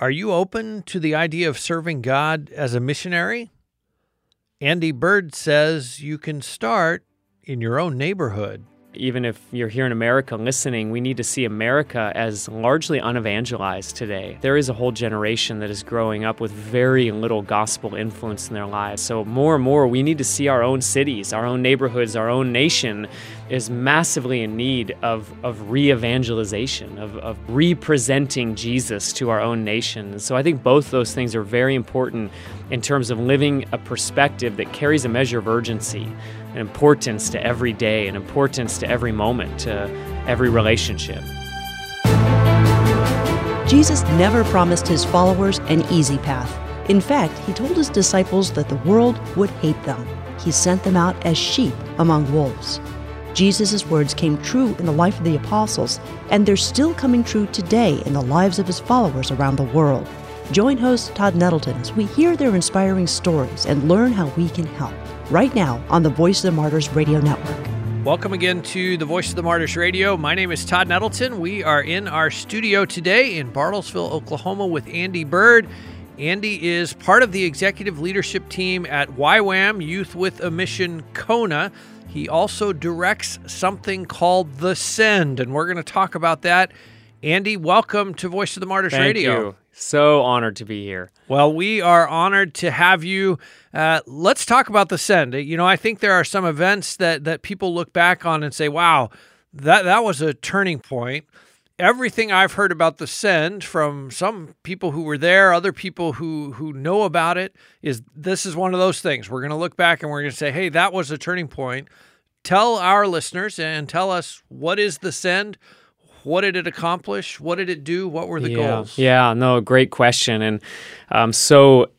Are you open to the idea of serving God as a missionary? Andy Byrd says you can start in your own neighborhood even if you're here in America listening, we need to see America as largely unevangelized today. There is a whole generation that is growing up with very little gospel influence in their lives. So, more and more, we need to see our own cities, our own neighborhoods, our own nation is massively in need of, of re evangelization, of, of representing Jesus to our own nation. so, I think both those things are very important in terms of living a perspective that carries a measure of urgency an importance to every day, an importance to every moment, to every relationship. Jesus never promised his followers an easy path. In fact, he told his disciples that the world would hate them. He sent them out as sheep among wolves. Jesus' words came true in the life of the apostles, and they're still coming true today in the lives of his followers around the world. Join host Todd Nettleton as we hear their inspiring stories and learn how we can help right now on the Voice of the Martyrs Radio Network. Welcome again to the Voice of the Martyrs Radio. My name is Todd Nettleton. We are in our studio today in Bartlesville, Oklahoma with Andy Byrd. Andy is part of the executive leadership team at YWAM Youth with a Mission Kona. He also directs something called The Send, and we're going to talk about that. Andy, welcome to Voice of the Martyrs Thank Radio. You. So honored to be here. Well, we are honored to have you. Uh, let's talk about the send. You know, I think there are some events that that people look back on and say, "Wow, that that was a turning point." Everything I've heard about the send from some people who were there, other people who who know about it, is this is one of those things. We're going to look back and we're going to say, "Hey, that was a turning point." Tell our listeners and tell us what is the send what did it accomplish? What did it do? What were the yeah. goals? Yeah, no, great question. And um, so,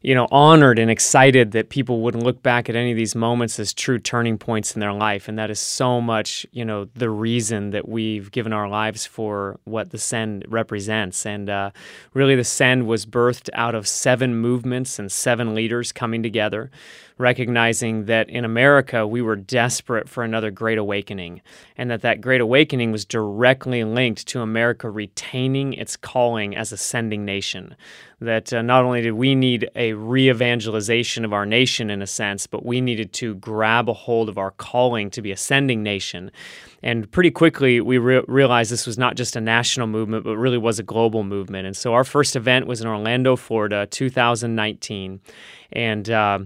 you know, honored and excited that people would look back at any of these moments as true turning points in their life. And that is so much, you know, the reason that we've given our lives for what the Send represents. And uh, really, the Send was birthed out of seven movements and seven leaders coming together recognizing that in America we were desperate for another great awakening and that that great awakening was directly linked to America retaining its calling as a sending nation. That uh, not only did we need a re-evangelization of our nation in a sense but we needed to grab a hold of our calling to be a sending nation. And pretty quickly we re- realized this was not just a national movement but really was a global movement. And so our first event was in Orlando Florida 2019 and uh,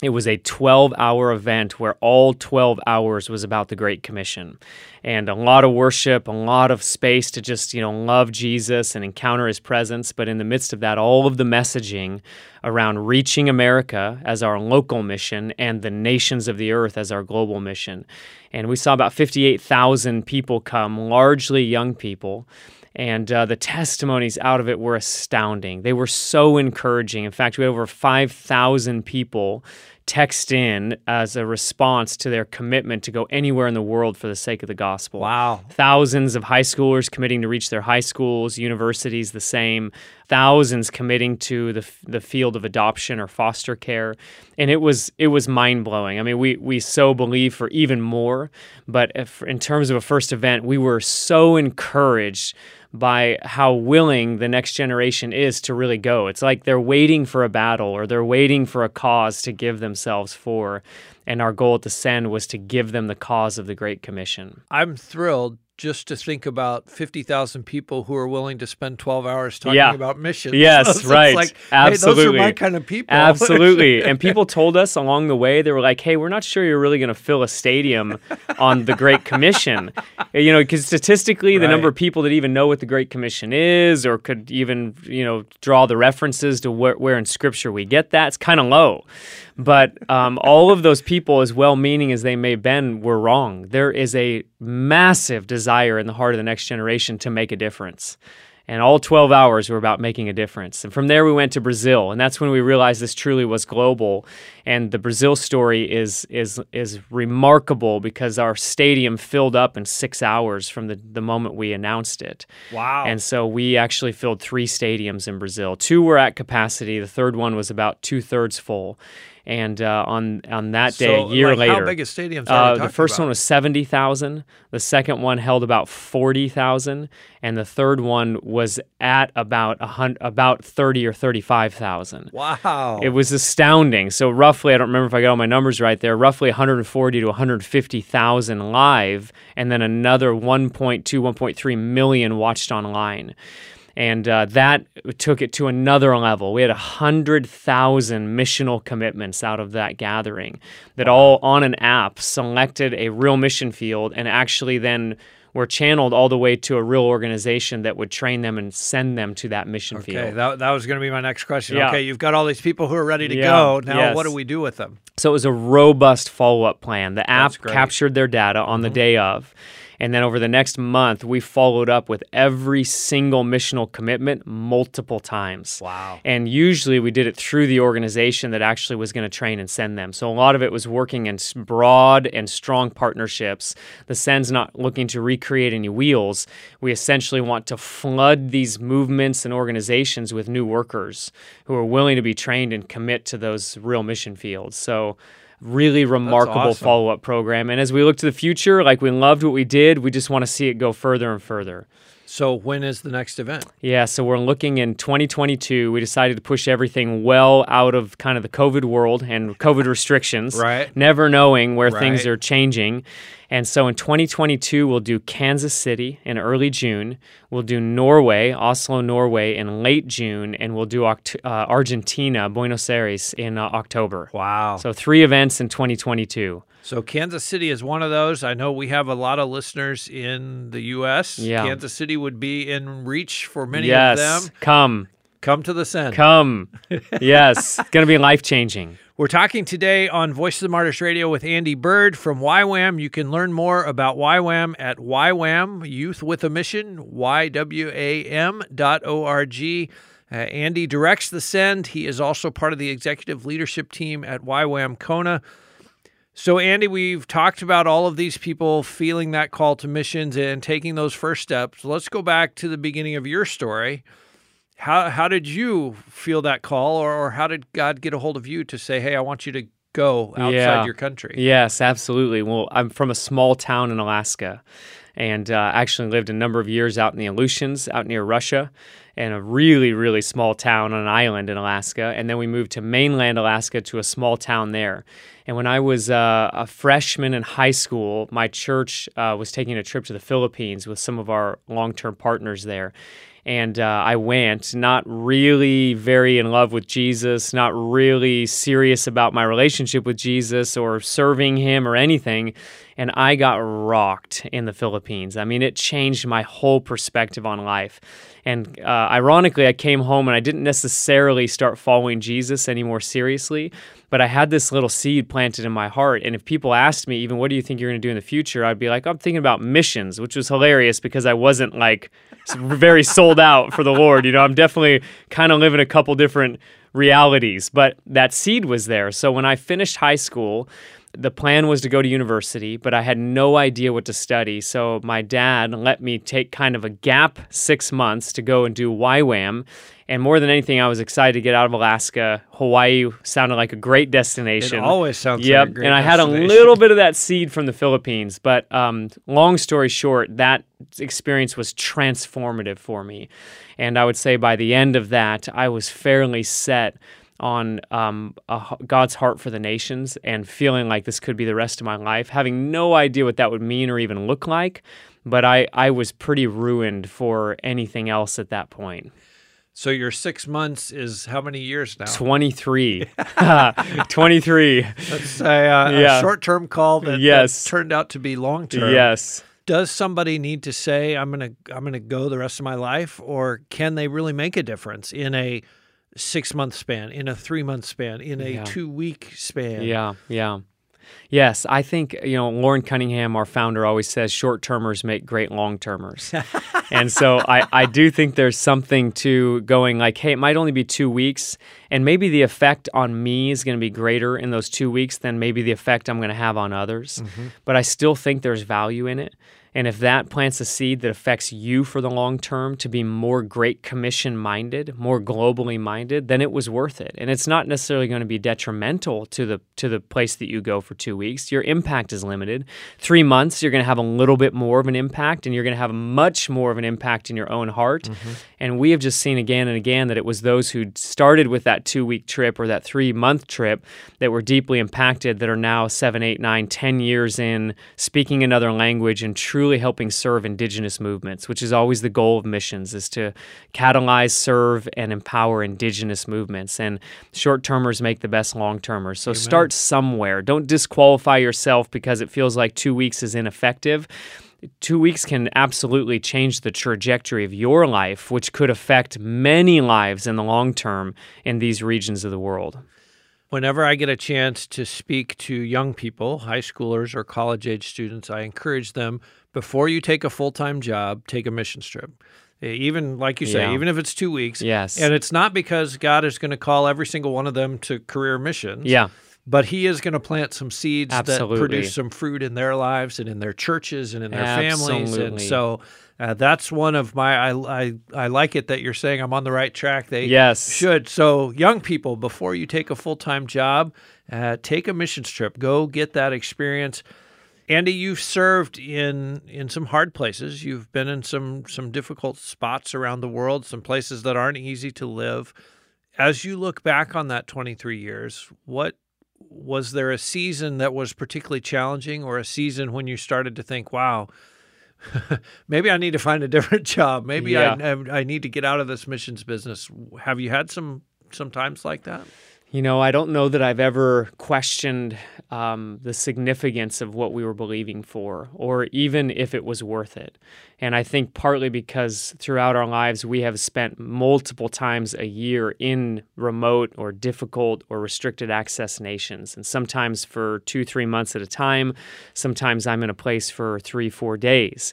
it was a 12 hour event where all 12 hours was about the Great Commission and a lot of worship, a lot of space to just, you know, love Jesus and encounter his presence. But in the midst of that, all of the messaging around reaching America as our local mission and the nations of the earth as our global mission. And we saw about 58,000 people come, largely young people and uh, the testimonies out of it were astounding. They were so encouraging. In fact, we had over 5,000 people text in as a response to their commitment to go anywhere in the world for the sake of the gospel. Wow. Thousands of high schoolers committing to reach their high schools, universities the same, thousands committing to the the field of adoption or foster care. And it was it was mind-blowing. I mean, we we so believe for even more, but if, in terms of a first event, we were so encouraged by how willing the next generation is to really go. It's like they're waiting for a battle or they're waiting for a cause to give themselves for. And our goal at the Send was to give them the cause of the Great Commission. I'm thrilled just to think about 50,000 people who are willing to spend 12 hours talking yeah. about missions. Yes, so right. Like, Absolutely. Hey, those are my kind of people. Absolutely. and people told us along the way, they were like, hey, we're not sure you're really going to fill a stadium on the Great Commission. you know, because statistically, right. the number of people that even know what the Great Commission is or could even, you know, draw the references to where, where in Scripture we get that, it's kind of low. But um, all of those people, as well meaning as they may have been, were wrong. There is a massive desire in the heart of the next generation to make a difference. And all 12 hours were about making a difference. And from there, we went to Brazil. And that's when we realized this truly was global. And the Brazil story is is is remarkable because our stadium filled up in six hours from the, the moment we announced it. Wow. And so we actually filled three stadiums in Brazil. Two were at capacity. The third one was about two thirds full. And uh, on on that day, so, a year like, later, how big a stadiums uh, the first talking one was seventy thousand. The second one held about forty thousand, and the third one was at about a hundred, about thirty or thirty-five thousand. Wow. It was astounding. So roughly, I don't remember if I got all my numbers right there. Roughly 140 to 150,000 live, and then another 1.2, 1.3 million watched online. And uh, that took it to another level. We had 100,000 missional commitments out of that gathering that all on an app selected a real mission field and actually then were channeled all the way to a real organization that would train them and send them to that mission Okay, field. Okay, that, that was going to be my next question. Yeah. Okay, you've got all these people who are ready to Yeah, go. Now, what do we do with them? So it was a robust follow up plan. The app captured their data on the mm-hmm. day of. And then over the next month, we followed up with every single missional commitment multiple times. Wow. And usually we did it through the organization that actually was going to train and send them. So a lot of it was working in broad and strong partnerships. The Send's not looking to recreate any wheels. We essentially want to flood these movements and organizations with new workers who are willing to be trained and commit to those real mission fields. So really remarkable awesome. follow-up program. And as we look to the future, like we loved what we did, we just want to see it go further and further. So, when is the next event? Yeah, so we're looking in 2022. We decided to push everything well out of kind of the COVID world and COVID restrictions, Right. Never knowing where things are changing. And so in 2022, we'll do Kansas City in early June. We'll do Norway, Oslo, Norway in late June, and we'll do Oct- uh, Argentina, Buenos Aires in uh, October. Wow. So three events in 2022. So Kansas City is one of those. I know we have a lot of listeners in the U.S. Yeah. Kansas City would be in reach for many yes, of them. come, Come to the Send. come. yes, it's going to be life changing. We're talking today on Voice of the Martyrs Radio with Andy Byrd from YWAM. You can learn more about YWAM at YWAM, Youth with a Mission, Y-W-A-M dot O-R-G. Uh, Andy directs the Send. He is also part of the executive leadership team at YWAM Kona. So, Andy, we've talked about all of these people feeling that call to missions and taking those first steps. Let's go back to the beginning of your story. How, how did you feel that call, or, or how did God get a hold of you to say, hey, I want you to go outside Yeah. your country? Yes, absolutely. Well, I'm from a small town in Alaska and uh, actually lived a number of years out in the Aleutians, out near Russia, in a really, really small town on an island in Alaska. And then we moved to mainland Alaska to a small town there. And when I was uh, a freshman in high school, my church uh, was taking a trip to the Philippines with some of our long term partners there. And uh, I went, not really very in love with Jesus, not really serious about my relationship with Jesus or serving him or anything. And I got rocked in the Philippines. I mean, it changed my whole perspective on life. And uh, ironically, I came home and I didn't necessarily start following Jesus any more seriously, but I had this little seed planted in my heart. And if people asked me, even, what do you think you're going to do in the future? I'd be like, I'm thinking about missions, which was hilarious because I wasn't like very sold out for the Lord. You know, I'm definitely kind of living a couple different realities, but that seed was there. So when I finished high school, the plan was to go to university, but I had no idea what to study. So my dad let me take kind of a gap six months to go and do YWAM. And more than anything, I was excited to get out of Alaska. Hawaii sounded like a great destination. It always sounds Yep, like a great and I had a little bit of that seed from the Philippines, but um, long story short, that experience was transformative for me, and I would say by the end of that, I was fairly set on um, a God's heart for the nations and feeling like this could be the rest of my life, having no idea what that would mean or even look like, but I I was pretty ruined for anything else at that point. So your six months is how many years now? 23. 23. That's a, uh, Yeah. a short-term call that, that Yes. turned out to be long-term. Yes. Does somebody need to say I'm gonna I'm gonna go the rest of my life, or can they really make a difference in a six month span, in a three month span, in a Yeah. two week span? Yeah, yeah. Yes, I think, you know, Loren Cunningham, our founder, always says short termers make great long termers. and so I, I do think there's something to going like, hey, it might only be two weeks. And maybe the effect on me is going to be greater in those two weeks than maybe the effect I'm going to have on others. Mm-hmm. But I still think there's value in it. And if that plants a seed that affects you for the long term to be more Great Commission minded, more globally minded, then it was worth it. And it's not necessarily going to be detrimental to the to the place that you go for two weeks. Your impact is limited. Three months, you're going to have a little bit more of an impact, and you're going to have much more of an impact in your own heart. Mm-hmm. And we have just seen again and again that it was those who started with that two week trip or that three month trip that were deeply impacted that are now seven, eight, nine, ten years in speaking another language and truly truly helping serve indigenous movements, which is always the goal of missions, is to catalyze, serve, and empower indigenous movements. And short termers make the best long termers. So Amen. start somewhere. Don't disqualify yourself because it feels like two weeks is ineffective two weeks can absolutely change the trajectory of your life, which could affect many lives in the long term in these regions of the world. Whenever I get a chance to speak to young people, high schoolers or college age students, I encourage them before you take a full time job, take a mission trip. Even like you say, yeah. even if it's two weeks. Yes. And it's not because God is going to call every single one of them to career missions. Yeah. But He is going to plant some seeds Absolutely. that produce some fruit in their lives and in their churches and in their Absolutely. families. And so uh, that's one of my I, I I like it that you're saying I'm on the right track. They yes should. So young people, before you take a full time job, uh, take a missions trip. Go get that experience. Andy, you've served in in some hard places. You've been in some some difficult spots around the world, some places that aren't easy to live. As you look back on that 23 years, what was there a season that was particularly challenging or a season when you started to think, "Wow, maybe I need to find a different job. Maybe yeah. I I need to get out of this missions business." Have you had some some times like that? You know, I don't know that I've ever questioned um, the significance of what we were believing for, or even if it was worth it. And I think partly because throughout our lives, we have spent multiple times a year in remote or difficult or restricted access nations. And sometimes for two, three months at a time. Sometimes I'm in a place for three, four days.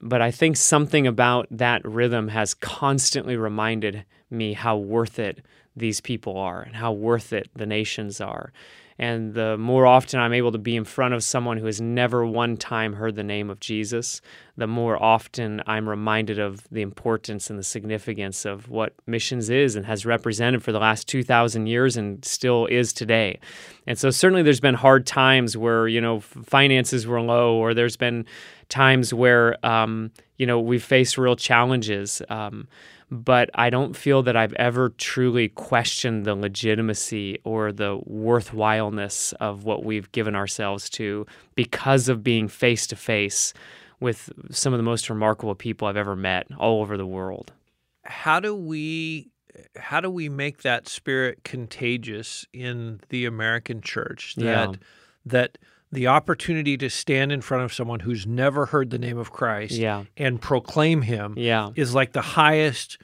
But I think something about that rhythm has constantly reminded me how worth it these people are and how worth it the nations are. And the more often I'm able to be in front of someone who has never one time heard the name of Jesus, the more often I'm reminded of the importance and the significance of what missions is and has represented for the last 2,000 years and still is today. And so, certainly, there's been hard times where, you know, finances were low, or there's been times where, um, you know, we've faced real challenges. Um, but I don't feel that I've ever truly questioned the legitimacy or the worthwhileness of what we've given ourselves to because of being face to face with some of the most remarkable people I've ever met all over the world. How do we how do we make that spirit contagious in the American church that yeah. that the opportunity to stand in front of someone who's never heard the name of Christ yeah. and proclaim him yeah. is like the highest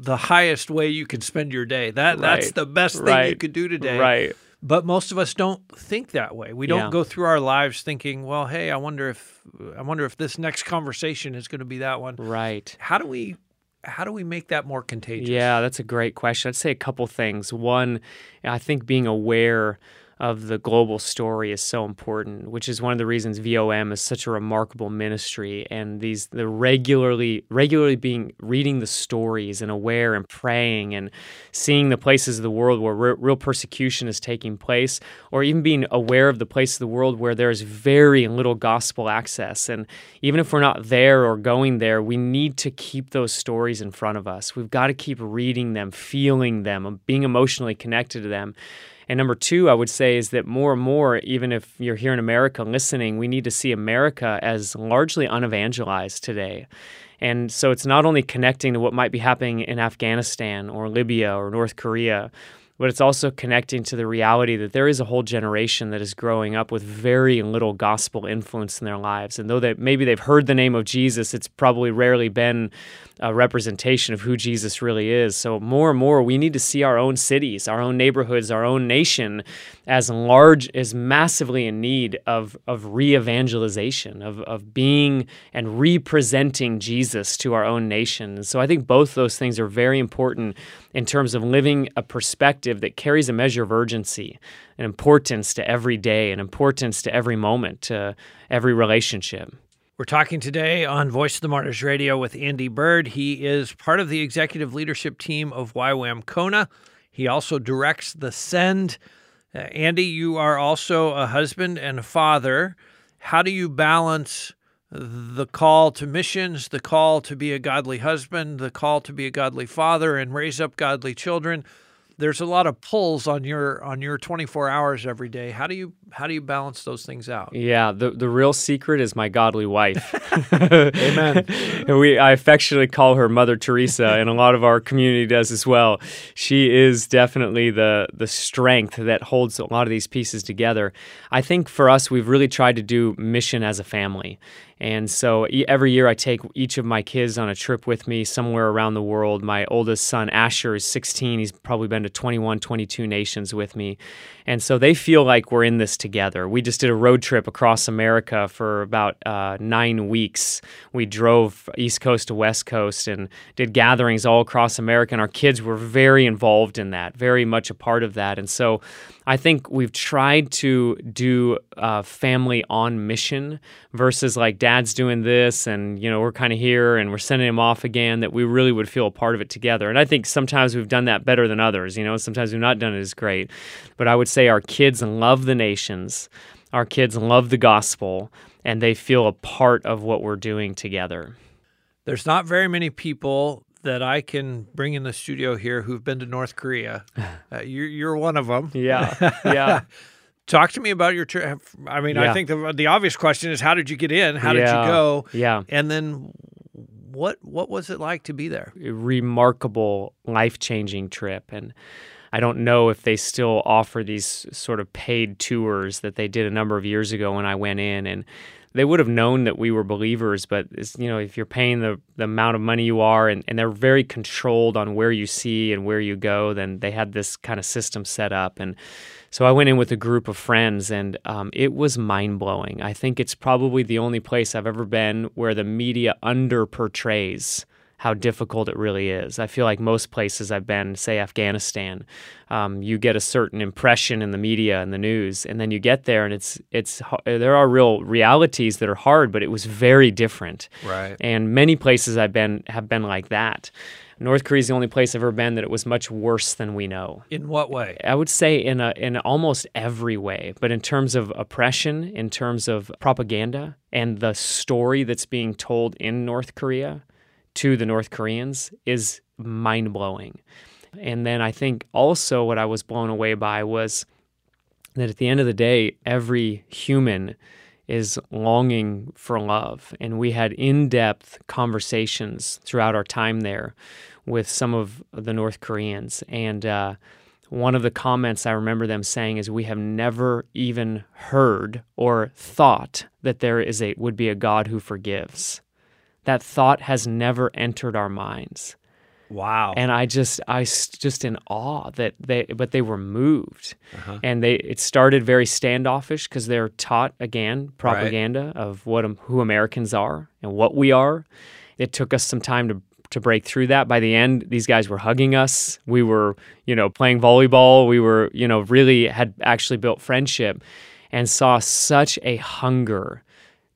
the highest way you can spend your day. That right. that's the best thing right. you could do today. Right. But most of us don't think that way. We don't yeah. go through our lives thinking, "Well, hey, I wonder if I wonder if this next conversation is going to be that one." Right. How do we how do we make that more contagious? Yeah, that's a great question. I'd say a couple things. One, I think being aware of the global story is so important, which is one of the reasons VOM is such a remarkable ministry. And these the regularly regularly being reading the stories and aware and praying and seeing the places of the world where re- real persecution is taking place, or even being aware of the place of the world where there is very little gospel access. And even if we're not there or going there, we need to keep those stories in front of us. We've got to keep reading them, feeling them, being emotionally connected to them. And number two, I would say is that more and more, even if you're here in America listening, we need to see America as largely unevangelized today. And so it's not only connecting to what might be happening in Afghanistan or Libya or North Korea, but it's also connecting to the reality that there is a whole generation that is growing up with very little gospel influence in their lives. And though that maybe they've heard the name of Jesus, it's probably rarely been a representation of who Jesus really is. So, more and more, we need to see our own cities, our own neighborhoods, our own nation as large, as massively in need of, of re evangelization, of, of being and representing Jesus to our own nation. And so, I think both those things are very important in terms of living a perspective that carries a measure of urgency, an importance to every day, an importance to every moment, to every relationship. We're talking today on Voice of the Martyrs Radio with Andy Byrd. He is part of the executive leadership team of YWAM Kona. He also directs the Send. Uh, Andy, you are also a husband and a father. How do you balance the call to missions, the call to be a godly husband, the call to be a godly father and raise up godly children? There's a lot of pulls on your on your 24 hours every day. How do you how do you balance those things out? Yeah, the the real secret is my godly wife. Amen. we I affectionately call her Mother Teresa, and a lot of our community does as well. She is definitely the the strength that holds a lot of these pieces together. I think for us, we've really tried to do mission as a family. And so every year I take each of my kids on a trip with me somewhere around the world. My oldest son, Asher, is 16. He's probably been to 21, 22 nations with me. And so they feel like we're in this together. We just did a road trip across America for about uh, nine weeks. We drove East Coast to West Coast and did gatherings all across America. And our kids were very involved in that, very much a part of that. And so I think we've tried to do uh, family on mission versus like dad's doing this and, you know, we're kind of here and we're sending him off again, that we really would feel a part of it together. And I think sometimes we've done that better than others. You know, sometimes we've not done it as great. But I would say our kids love the nations, our kids love the gospel, and they feel a part of what we're doing together. There's not very many people that I can bring in the studio here who've been to North Korea. Uh, you're, you're one of them. Yeah. Yeah. Talk to me about your trip. I mean, yeah. I think the the obvious question is how did you get in? How did you go? Yeah. And then what what was it like to be there? A remarkable, life-changing trip and I don't know if they still offer these sort of paid tours that they did a number of years ago when I went in and they would have known that we were believers, but you know, if you're paying the, the amount of money you are and, and they're very controlled on where you see and where you go, then they had this kind of system set up. And so I went in with a group of friends and um, it was mind blowing. I think it's probably the only place I've ever been where the media under portrays how difficult it really is. I feel like most places I've been, say Afghanistan, um, you get a certain impression in the media and the news, and then you get there, and it's it's there are real realities that are hard, but it was very different. Right. And many places I've been have been like that. North Korea is the only place I've ever been that it was much worse than we know. In what way? I would say in a in almost every way, but in terms of oppression, in terms of propaganda, and the story that's being told in North Korea to the North Koreans is mind blowing. And then I think also what I was blown away by was that at the end of the day, every human is longing for love. And we had in depth conversations throughout our time there with some of the North Koreans. And uh, one of the comments I remember them saying is, "We have never even heard or thought that there is a would be a God who forgives." That thought has never entered our minds. Wow. And I just I just in awe that they but they were moved. Uh-huh. And they it started very standoffish because they're taught again propaganda right. of what who Americans are and what we are. It took us some time to to break through that. By the end, these guys were hugging us. We were, you know, playing volleyball. We were, you know, really had actually built friendship and saw such a hunger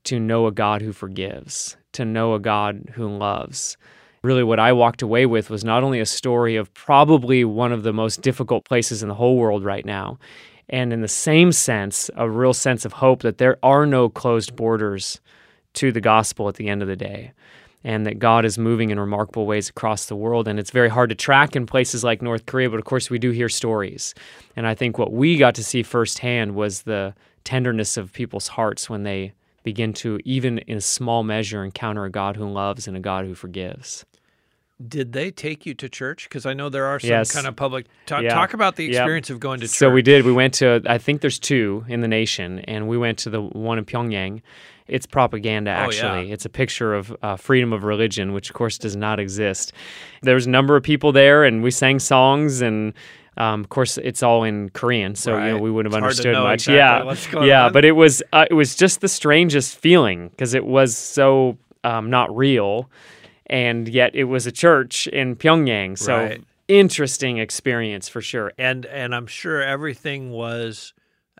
to know a God who forgives to know a God who loves. Really, what I walked away with was not only a story of probably one of the most difficult places in the whole world right now, and in the same sense, a real sense of hope that there are no closed borders to the gospel at the end of the day, and that God is moving in remarkable ways across the world. And it's very hard to track in places like North Korea, but of course, we do hear stories. And I think what we got to see firsthand was the tenderness of people's hearts when they begin to, even in a small measure, encounter a God who loves and a God who forgives. Did they take you to church? Because I know there are some Yes. kind of public. Talk, Yeah. talk about the experience of going to church. So we did. We went to. I think there's two in the nation, and we went to the one in Pyongyang. It's propaganda, Oh, yeah. actually. It's a picture of uh, freedom of religion, which of course does not exist. There was a number of people there, and we sang songs, and um, of course it's all in Korean, so you know we wouldn't have It's understood much. exactly yeah, yeah, on. but it was uh, it was just the strangest feeling because it was so um, not real, and yet it was a church in Pyongyang. So Right. interesting experience for sure. and and I'm sure everything was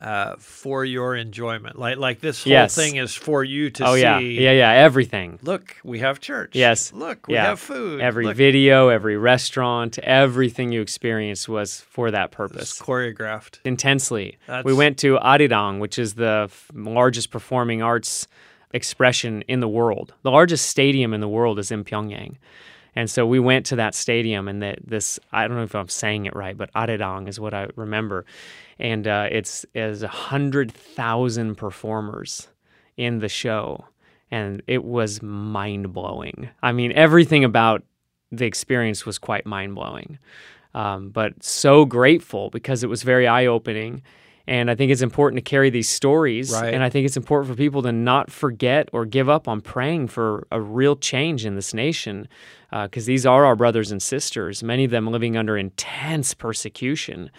uh, for your enjoyment. Like like this whole Yes. thing is for you to oh see. yeah, yeah, yeah, everything. Look, we have church. Yes. Look, we Yeah. have food. Every Look, video, every restaurant, everything you experienced was for that it's purpose. choreographed. Intensely. We went to Arirang, which is the f- largest performing arts expression in the world. The largest stadium in the world is in Pyongyang. And so we went to that stadium, and that this I don't know if I'm saying it right, but Arirang is what I remember, and uh, it's as a hundred thousand performers in the show, and it was mind blowing. I mean, everything about the experience was quite mind blowing, um, but so grateful because it was very eye opening. And I think it's important to carry these stories. Right. And I think it's important for people to not forget or give up on praying for a real change in this nation because these are our brothers and sisters, many of them living under intense persecution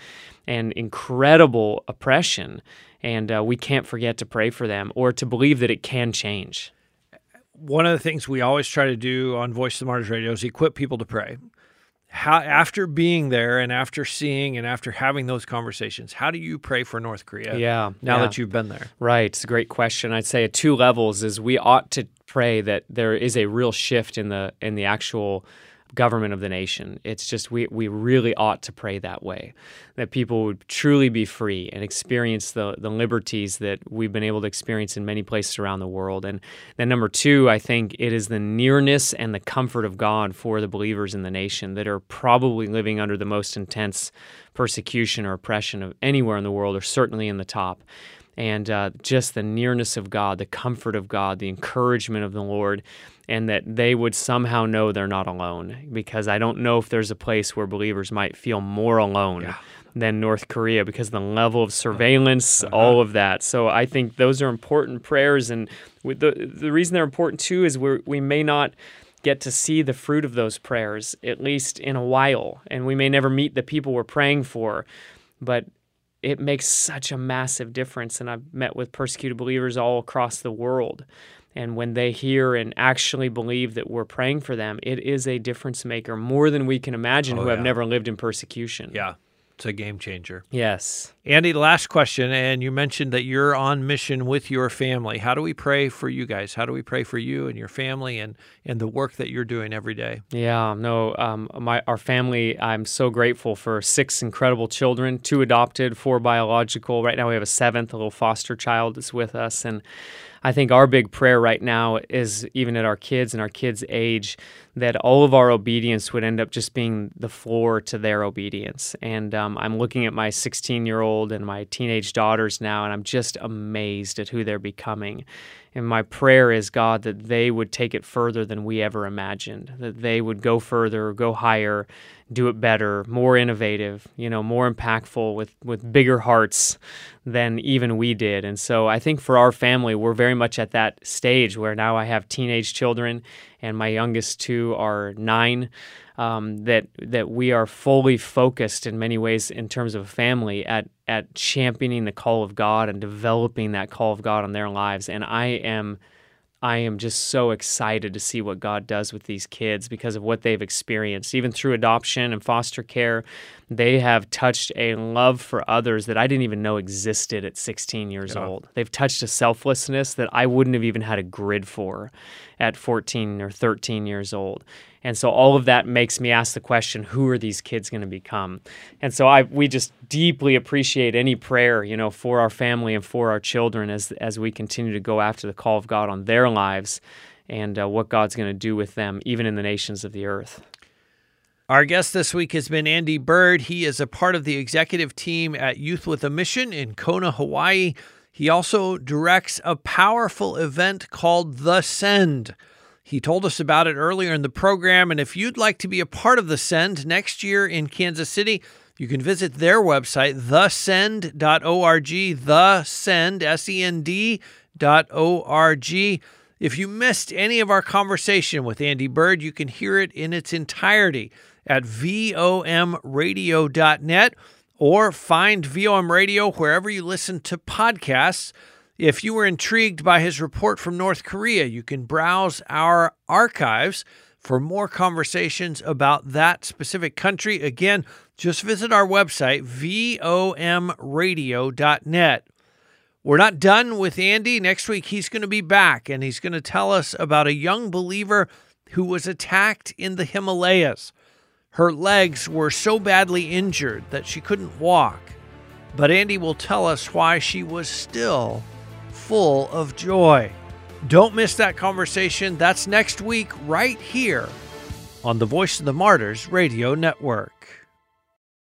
and incredible oppression. And uh, we can't forget to pray for them or to believe that it can change. One of the things we always try to do on Voice of the Martyrs Radio is equip people to pray. How after being there and after seeing and after having those conversations, how do you pray for North Korea? Yeah, Now yeah. that you've been there. Right. It's a great question. I'd say at two levels is we ought to pray that there is a real shift in the in the actual government of the nation. It's just we we really ought to pray that way. That people would truly be free and experience the the liberties that we've been able to experience in many places around the world. And then number 2, I think it is the nearness and the comfort of God for the believers in the nation that are probably living under the most intense persecution or oppression of anywhere in the world or certainly in the top and uh, just the nearness of God, the comfort of God, the encouragement of the Lord, and that they would somehow know they're not alone. Because I don't know if there's a place where believers might feel more alone than North Korea because of the level of surveillance, all of that. So I think those are important prayers, and the the reason they're important too is we we may not get to see the fruit of those prayers at least in a while, and we may never meet the people we're praying for, but it makes such a massive difference. And I've met with persecuted believers all across the world. And when they hear and actually believe that we're praying for them, it is a difference maker more than we can imagine oh, who have never lived in persecution. Yeah. It's a game changer. Yes. Andy, last question. And you mentioned that you're on mission with your family. How do we pray for you guys? How do we pray for you and your family and, and the work that you're doing every day? Yeah, no, um, my our family. I'm so grateful for six incredible children, two adopted, four biological. Right now, we have a seventh, a little foster child that's with us, and I think our big prayer right now is even at our kids and our kids' age that all of our obedience would end up just being the floor to their obedience. And um, I'm looking at my 16 year old and my teenage daughters now, and I'm just amazed at who they're becoming. And my prayer is, God, that they would take it further than we ever imagined, that they would go further, go higher, do it better, more innovative, you know, more impactful with, with bigger hearts than even we did. And so I think for our family, we're very much at that stage where now I have teenage children and my youngest two are nine. Um, that that we are fully focused in many ways in terms of family at at championing the call of God and developing that call of God on their lives. And I am I am just so excited to see what God does with these kids because of what they've experienced. Even through adoption and foster care, they have touched a love for others that I didn't even know existed at 16 years old. They've touched a selflessness that I wouldn't have even had a grid for at 14 or 13 years old. And so all of that makes me ask the question, who are these kids going to become? And so I we just deeply appreciate any prayer, you know, for our family and for our children as as we continue to go after the call of God on their lives and uh, what God's going to do with them even in the nations of the earth. Our guest this week has been Andy Byrd. He is a part of the executive team at Youth with a Mission in Kona, Hawaii. He also directs a powerful event called The Send. He told us about it earlier in the program. And if you'd like to be a part of the Send next year in Kansas City, you can visit their website, thesend.org, thesend, S-E-N-D dot O-R-G. If you missed any of our conversation with Andy Byrd, you can hear it in its entirety at vomradio.net or find VOM Radio wherever you listen to podcasts. If you were intrigued by his report from North Korea, you can browse our archives for more conversations about that specific country. Again, just visit our website, vomradio.net. We're not done with Andy. Next week, he's going to be back and he's going to tell us about a young believer who was attacked in the Himalayas. Her legs were so badly injured that she couldn't walk. But Andy will tell us why she was still full of joy. Don't miss that conversation. That's next week, right here on the Voice of the Martyrs Radio Network.